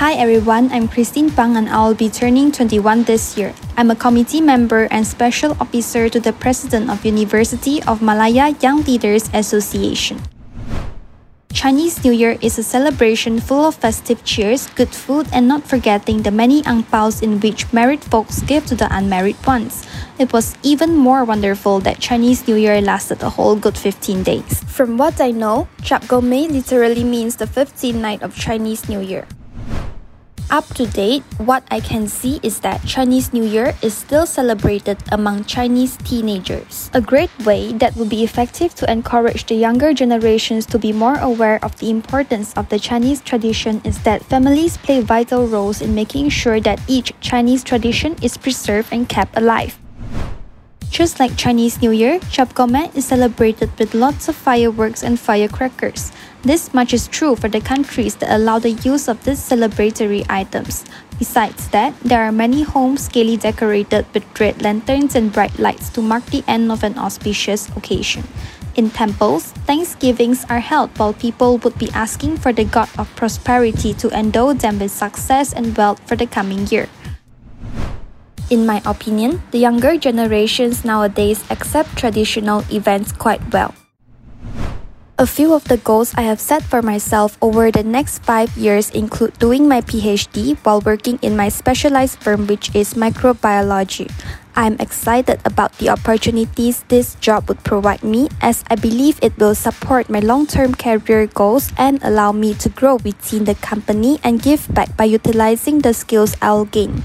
Hi everyone, I'm Christine Pang and I'll be turning 21 this year. I'm a committee member and special officer to the president of University of Malaya Young Leaders Association. Chinese New Year is a celebration full of festive cheers, good food, and not forgetting the many ang paos in which married folks give to the unmarried ones. It was even more wonderful that Chinese New Year lasted a whole good 15 days. From what I know, Chap Goh Mei literally means the 15th night of Chinese New Year. Up to date, what I can see is that Chinese New Year is still celebrated among Chinese teenagers. A great way that would be effective to encourage the younger generations to be more aware of the importance of the Chinese tradition is that families play vital roles in making sure that each Chinese tradition is preserved and kept alive. Just like Chinese New Year, Chap Goh Mei is celebrated with lots of fireworks and firecrackers. This much is true for the countries that allow the use of these celebratory items. Besides that, there are many homes gaily decorated with red lanterns and bright lights to mark the end of an auspicious occasion. In temples, thanksgivings are held while people would be asking for the god of prosperity to endow them with success and wealth for the coming year. In my opinion, the younger generations nowadays accept traditional events quite well. A few of the goals I have set for myself over the next five years include doing my PhD while working in my specialized firm, which is microbiology. I'm excited about the opportunities this job would provide me as I believe it will support my long term career goals and allow me to grow within the company and give back by utilizing the skills I'll gain.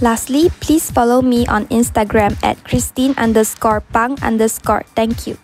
Lastly, please follow me on Instagram at Christine underscore Pang underscore. Thank you.